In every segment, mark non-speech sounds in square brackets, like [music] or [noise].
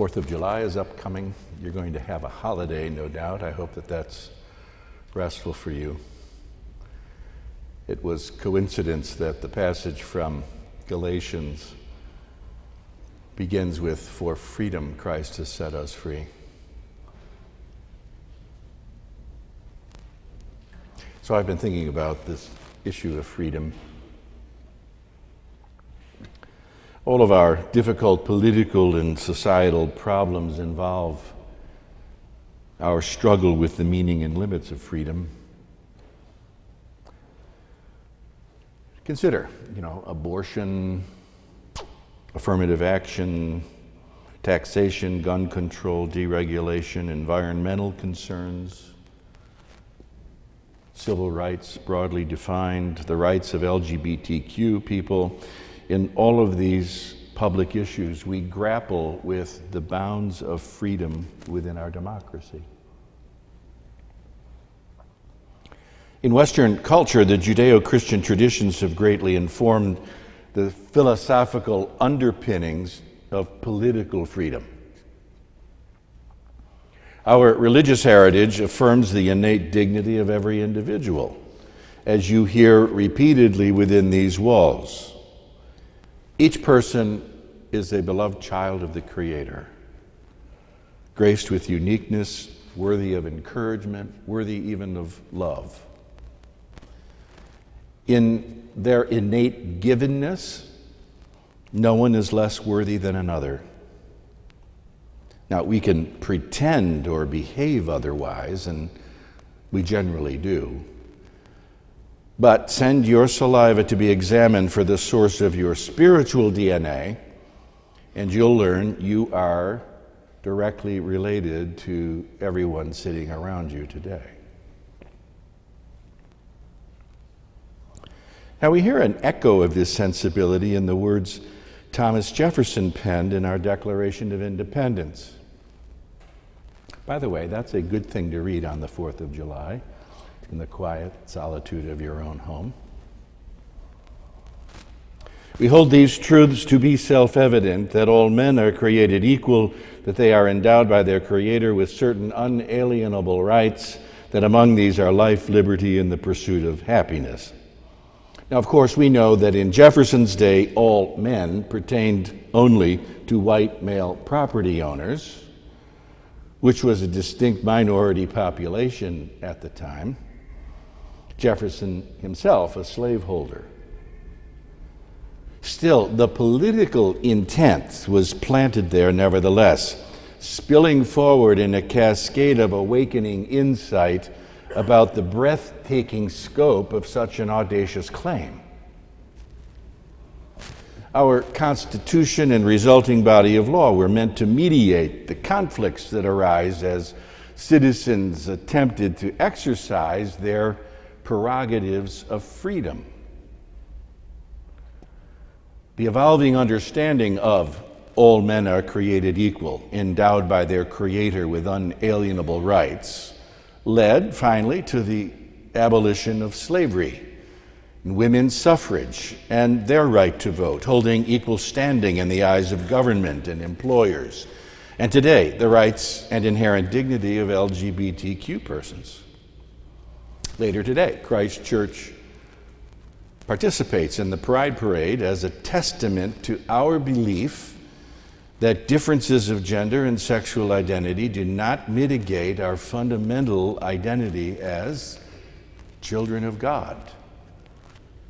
Fourth of July is upcoming. You're going to have a holiday, no doubt. I hope that that's restful for you. It was coincidence that the passage from Galatians begins with, For freedom Christ has set us free. So I've been thinking about this issue of freedom. All of our difficult political and societal problems involve our struggle with the meaning and limits of freedom. Consider, you know, abortion, affirmative action, taxation, gun control, deregulation, environmental concerns, civil rights broadly defined, the rights of LGBTQ people. In all of these public issues, we grapple with the bounds of freedom within our democracy. In Western culture, the Judeo Christian traditions have greatly informed the philosophical underpinnings of political freedom. Our religious heritage affirms the innate dignity of every individual, as you hear repeatedly within these walls. Each person is a beloved child of the Creator, graced with uniqueness, worthy of encouragement, worthy even of love in their innate givenness, no one is less worthy than another. Now, we can pretend or behave otherwise, and we generally do. But send your saliva to be examined for the source of your spiritual DNA, and you'll learn you are directly related to everyone sitting around you today. Now, we hear an echo of this sensibility in the words Thomas Jefferson penned in our Declaration of Independence. By the way, that's a good thing to read on the 4th of July in the quiet solitude of your own home. We hold these truths to be self evident that all men are created equal, that they are endowed by their Creator with certain unalienable rights, that among these are life, liberty, and the pursuit of happiness. Now, of course, we know that in Jefferson's day, all men pertained only to white male property owners, which was a distinct minority population at the time. Jefferson himself, a slaveholder. Still, the political intent was planted there nevertheless, spilling forward in a cascade of awakening insight about the breathtaking scope of such an audacious claim. Our Constitution and resulting body of law were meant to mediate the conflicts that arise as citizens attempted to exercise their prerogatives of freedom. The evolving understanding of all men are created equal, endowed by their Creator with unalienable rights led finally to the abolition of slavery, women's suffrage, and their right to vote, holding equal standing in the eyes of government and employers. And today, the rights and inherent dignity of LGBTQ persons. Later today, Christ Church participates in the Pride Parade as a testament to our belief that differences of gender and sexual identity do not mitigate our fundamental identity as children of God,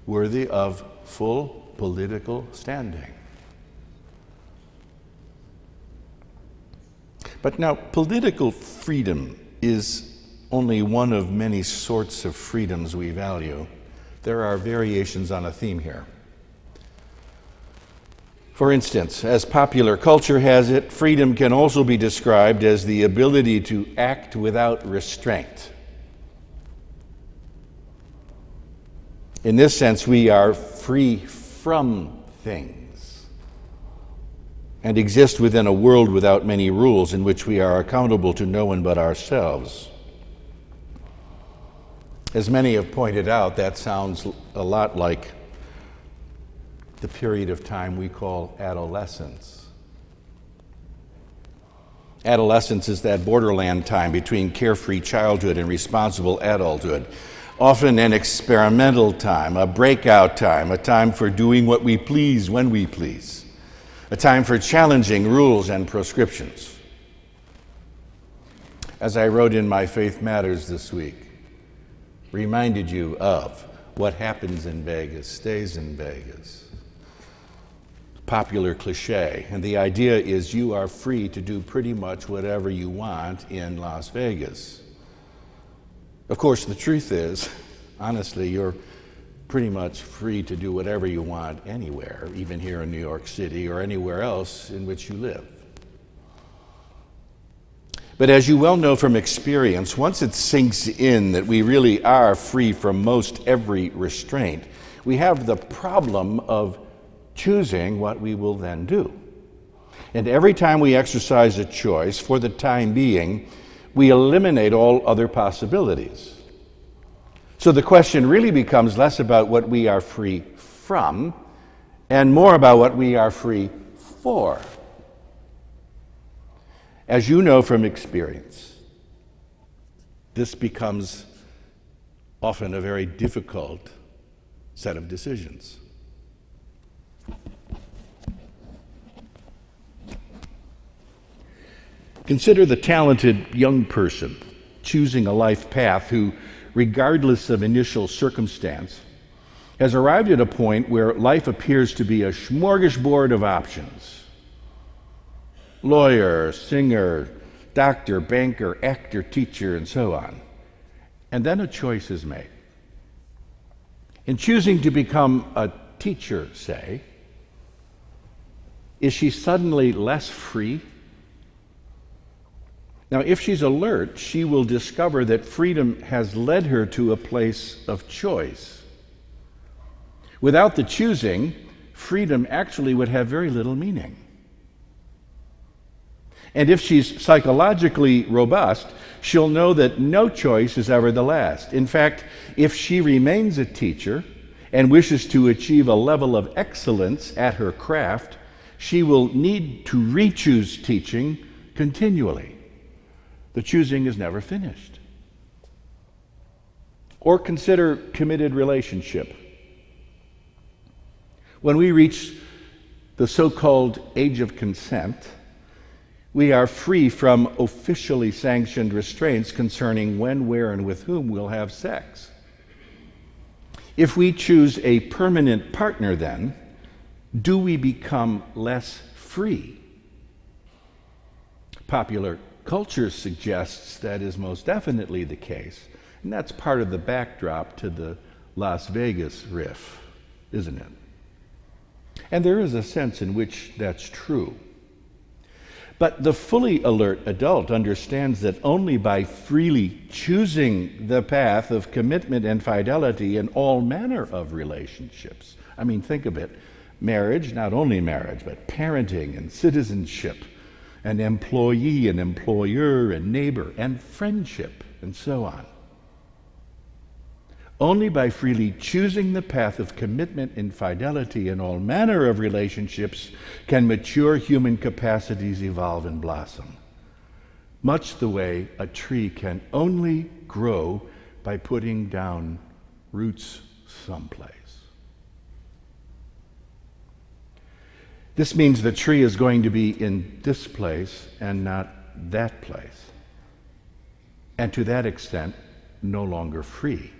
worthy of full political standing. But now, political freedom is only one of many sorts of freedoms we value. There are variations on a theme here. For instance, as popular culture has it, freedom can also be described as the ability to act without restraint. In this sense, we are free from things and exist within a world without many rules in which we are accountable to no one but ourselves. As many have pointed out, that sounds a lot like the period of time we call adolescence. Adolescence is that borderland time between carefree childhood and responsible adulthood. Often an experimental time, a breakout time, a time for doing what we please when we please, a time for challenging rules and prescriptions. As I wrote in my Faith Matters this week, reminded you of what happens in Vegas stays in Vegas popular cliche. And the idea is you are free to do pretty much whatever you want in Las Vegas. Of course, the truth is, [laughs] honestly, you're pretty much free to do whatever you want anywhere, even here in New York City or anywhere else in which you live. But as you well know from experience, once it sinks in that we really are free from most every restraint, we have the problem of choosing what we will then do. And every time we exercise a choice, for the time being, we eliminate all other possibilities. So the question really becomes less about what we are free from and more about what we are free for. As you know from experience, this becomes often a very difficult set of decisions. Consider the talented young person choosing a life path who, regardless of initial circumstance, has arrived at a point where life appears to be a smorgasbord of options lawyer, singer, doctor, banker, actor, teacher, and so on. And then a choice is made. In choosing to become a teacher, say, is she suddenly less free now, if she's alert, she will discover that freedom has led her to a place of choice. Without the choosing, freedom actually would have very little meaning. And if she's psychologically robust, she'll know that no choice is ever the last. In fact, if she remains a teacher and wishes to achieve a level of excellence at her craft, she will need to re choose teaching continually. The choosing is never finished. Or consider committed relationship. When we reach the so called age of consent, we are free from officially sanctioned restraints concerning when, where, and with whom we'll have sex. If we choose a permanent partner, then, do we become less free? Popular culture suggests that is most definitely the case. And that's part of the backdrop to the Las Vegas riff, isn't it? And there is a sense in which that's true. But the fully alert adult understands that only by freely choosing the path of commitment and fidelity in all manner of relationships. I mean, think of it marriage, not only marriage, but parenting and citizenship and employee and employer and neighbor and friendship and so on. Only by freely choosing the path of commitment and fidelity in all manner of relationships can mature human capacities evolve and blossom. Much the way a tree can only grow by putting down roots someplace. This means the tree is going to be in this place and not that place. And to that extent, no longer free.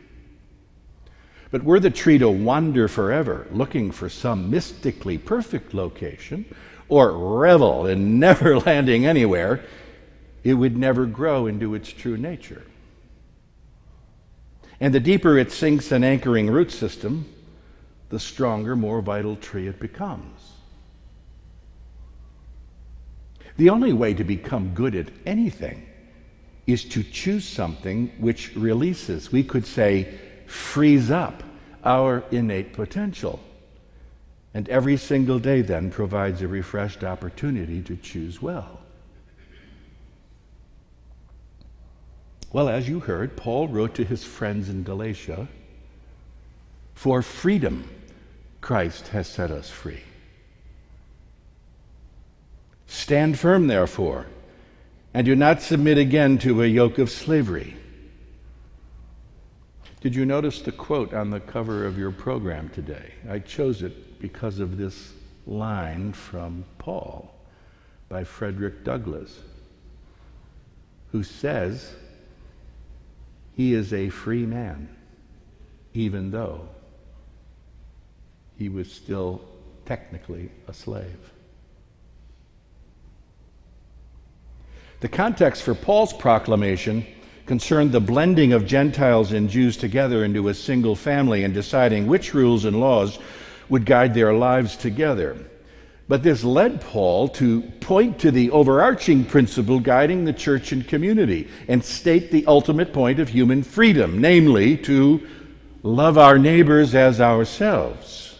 But were the tree to wander forever, looking for some mystically perfect location, or revel in [laughs] never landing anywhere, it would never grow into its true nature. And the deeper it sinks an anchoring root system, the stronger, more vital tree it becomes. The only way to become good at anything is to choose something which releases, we could say, frees up our innate potential. And every single day then provides a refreshed opportunity to choose well. Well, as you heard, Paul wrote to his friends in Galatia For freedom, Christ has set us free. Stand firm, therefore, and do not submit again to a yoke of slavery. Did you notice the quote on the cover of your program today? I chose it because of this line from Paul by Frederick Douglass, who says he is a free man, even though he was still technically a slave. The context for Paul's proclamation concerned the blending of Gentiles and Jews together into a single family and deciding which rules and laws would guide their lives together. But this led Paul to point to the overarching principle guiding the church and community and state the ultimate point of human freedom, namely to love our neighbors as ourselves.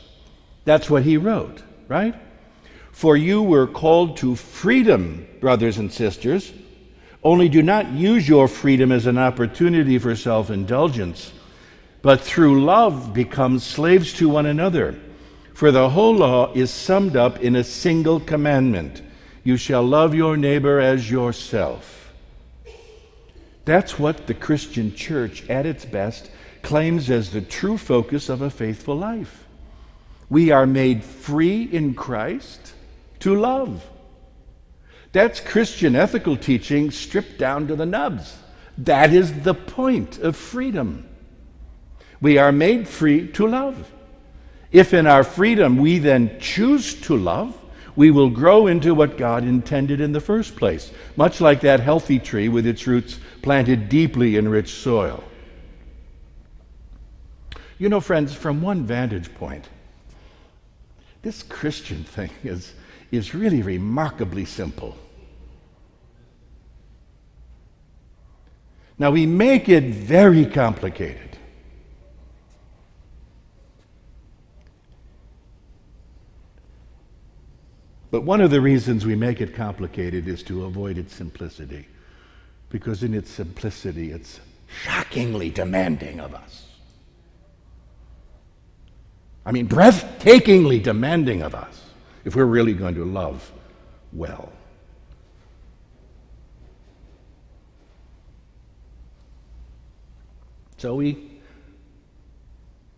That's what he wrote, right? For you were called to freedom, brothers and sisters. Only do not use your freedom as an opportunity for self indulgence, but through love become slaves to one another. For the whole law is summed up in a single commandment you shall love your neighbor as yourself. That's what the Christian church, at its best, claims as the true focus of a faithful life. We are made free in Christ to love. That's Christian ethical teaching stripped down to the nubs. That is the point of freedom. We are made free to love. If in our freedom we then choose to love, we will grow into what God intended in the first place, much like that healthy tree with its roots planted deeply in rich soil. You know, friends, from one vantage point, this Christian thing is is really remarkably simple. Now, we make it very complicated. But one of the reasons we make it complicated is to avoid its simplicity. Because in its simplicity, it's shockingly demanding of us. I mean, breathtakingly demanding of us if we're really going to love well. So we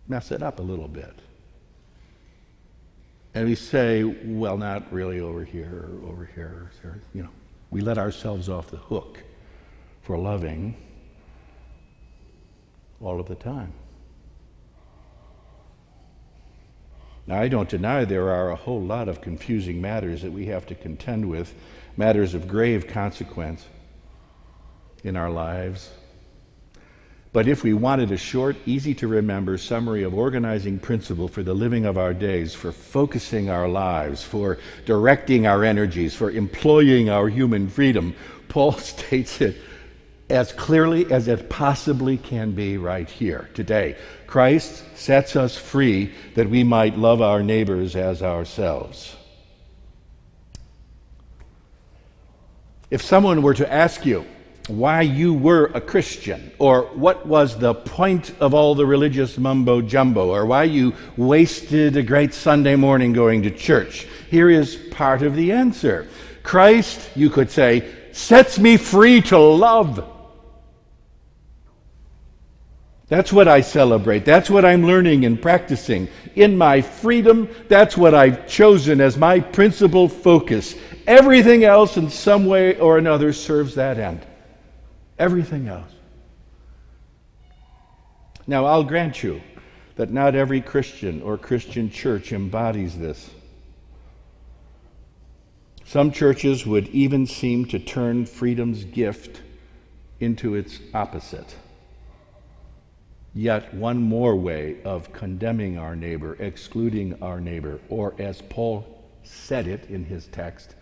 mess it up a little bit. And we say, well, not really over here or over here. Or, you know, we let ourselves off the hook for loving all of the time. Now, I don't deny there are a whole lot of confusing matters that we have to contend with, matters of grave consequence in our lives. But if we wanted a short, easy to remember summary of organizing principle for the living of our days, for focusing our lives, for directing our energies, for employing our human freedom, Paul [laughs] states it as clearly as it possibly can be right here today. Christ sets us free that we might love our neighbors as ourselves. If someone were to ask you why you were a Christian, or what was the point of all the religious mumbo jumbo, or why you wasted a great Sunday morning going to church, here is part of the answer. Christ, you could say, sets me free to love. That's what I celebrate. That's what I'm learning and practicing. In my freedom, that's what I've chosen as my principal focus. Everything else, in some way or another, serves that end. Everything else. Now, I'll grant you that not every Christian or Christian church embodies this. Some churches would even seem to turn freedom's gift into its opposite yet one more way of condemning our neighbor, excluding our neighbor, or as Paul said it in his text,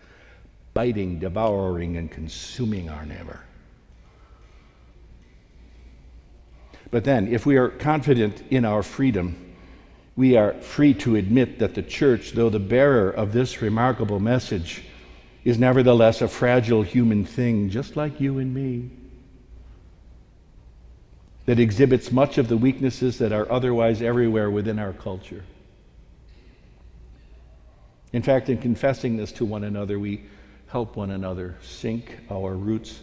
biting, devouring, and consuming our neighbor. But then, if we are confident in our freedom, we are free to admit that the church, though the bearer of this remarkable message, is nevertheless a fragile human thing, just like you and me that exhibits much of the weaknesses that are otherwise everywhere within our culture. In fact, in confessing this to one another, we help one another sink our roots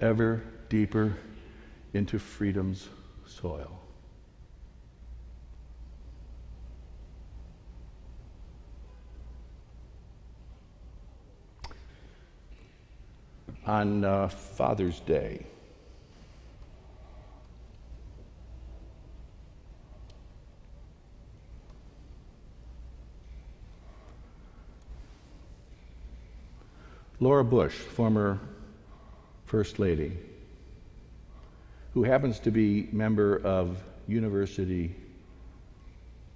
ever deeper into freedom's soil. On uh, Father's Day, Laura Bush, former First Lady, who happens to be member of University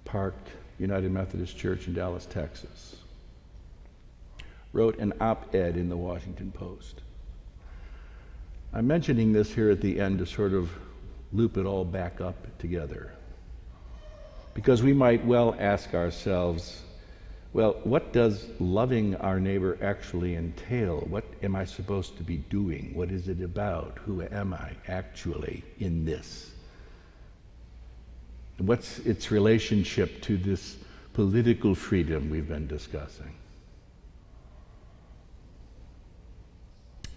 Park United Methodist Church in Dallas, Texas, wrote an op-ed in the Washington Post. I'm mentioning this here at the end to sort of loop it all back up together. Because we might well ask ourselves, well, what does loving our neighbor actually entail? What am I supposed to be doing? What is it about? Who am I actually in this? What's its relationship to this political freedom we've been discussing?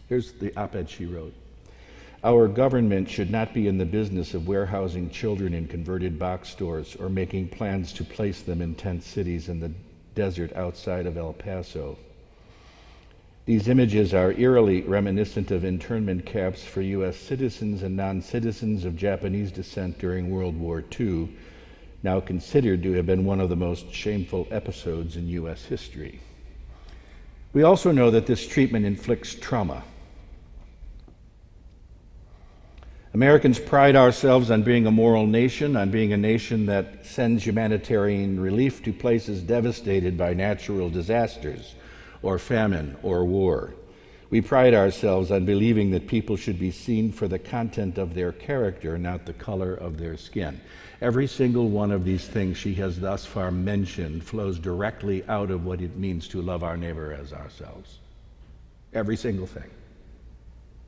Here's the op ed she wrote Our government should not be in the business of warehousing children in converted box stores or making plans to place them in tent cities in the desert outside of El Paso. These images are eerily reminiscent of internment camps for U.S. citizens and non citizens of Japanese descent during World War II, now considered to have been one of the most shameful episodes in U.S. history. We also know that this treatment inflicts trauma. Americans pride ourselves on being a moral nation, on being a nation that sends humanitarian relief to places devastated by natural disasters or famine or war. We pride ourselves on believing that people should be seen for the content of their character, not the color of their skin. Every single one of these things she has thus far mentioned flows directly out of what it means to love our neighbor as ourselves. Every single thing.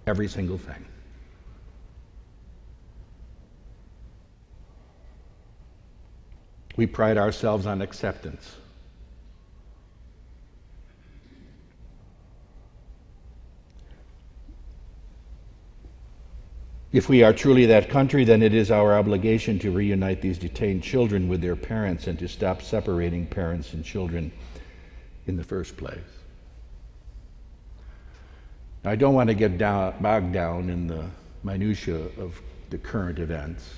Every single thing. We pride ourselves on acceptance. If we are truly that country, then it is our obligation to reunite these detained children with their parents and to stop separating parents and children in the first place. I don't want to get down, bogged down in the minutiae of the current events.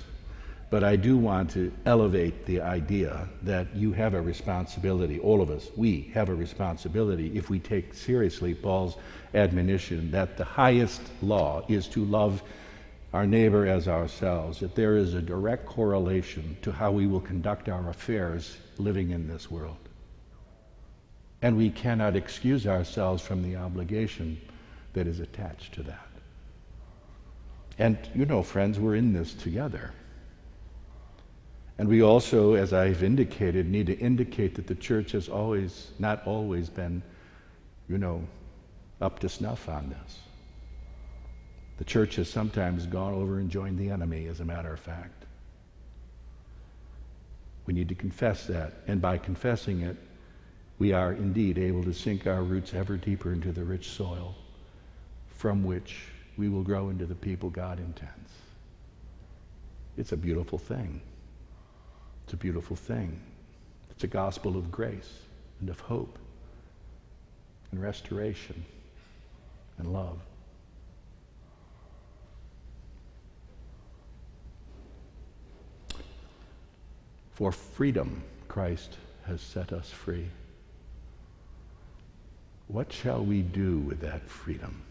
But I do want to elevate the idea that you have a responsibility, all of us, we have a responsibility if we take seriously Paul's admonition that the highest law is to love our neighbor as ourselves, that there is a direct correlation to how we will conduct our affairs living in this world. And we cannot excuse ourselves from the obligation that is attached to that. And you know, friends, we're in this together. And we also, as I've indicated, need to indicate that the church has always, not always been, you know, up to snuff on this. The church has sometimes gone over and joined the enemy, as a matter of fact. We need to confess that. And by confessing it, we are indeed able to sink our roots ever deeper into the rich soil from which we will grow into the people God intends. It's a beautiful thing. It's a beautiful thing. It's a gospel of grace and of hope and restoration and love. For freedom, Christ has set us free. What shall we do with that freedom?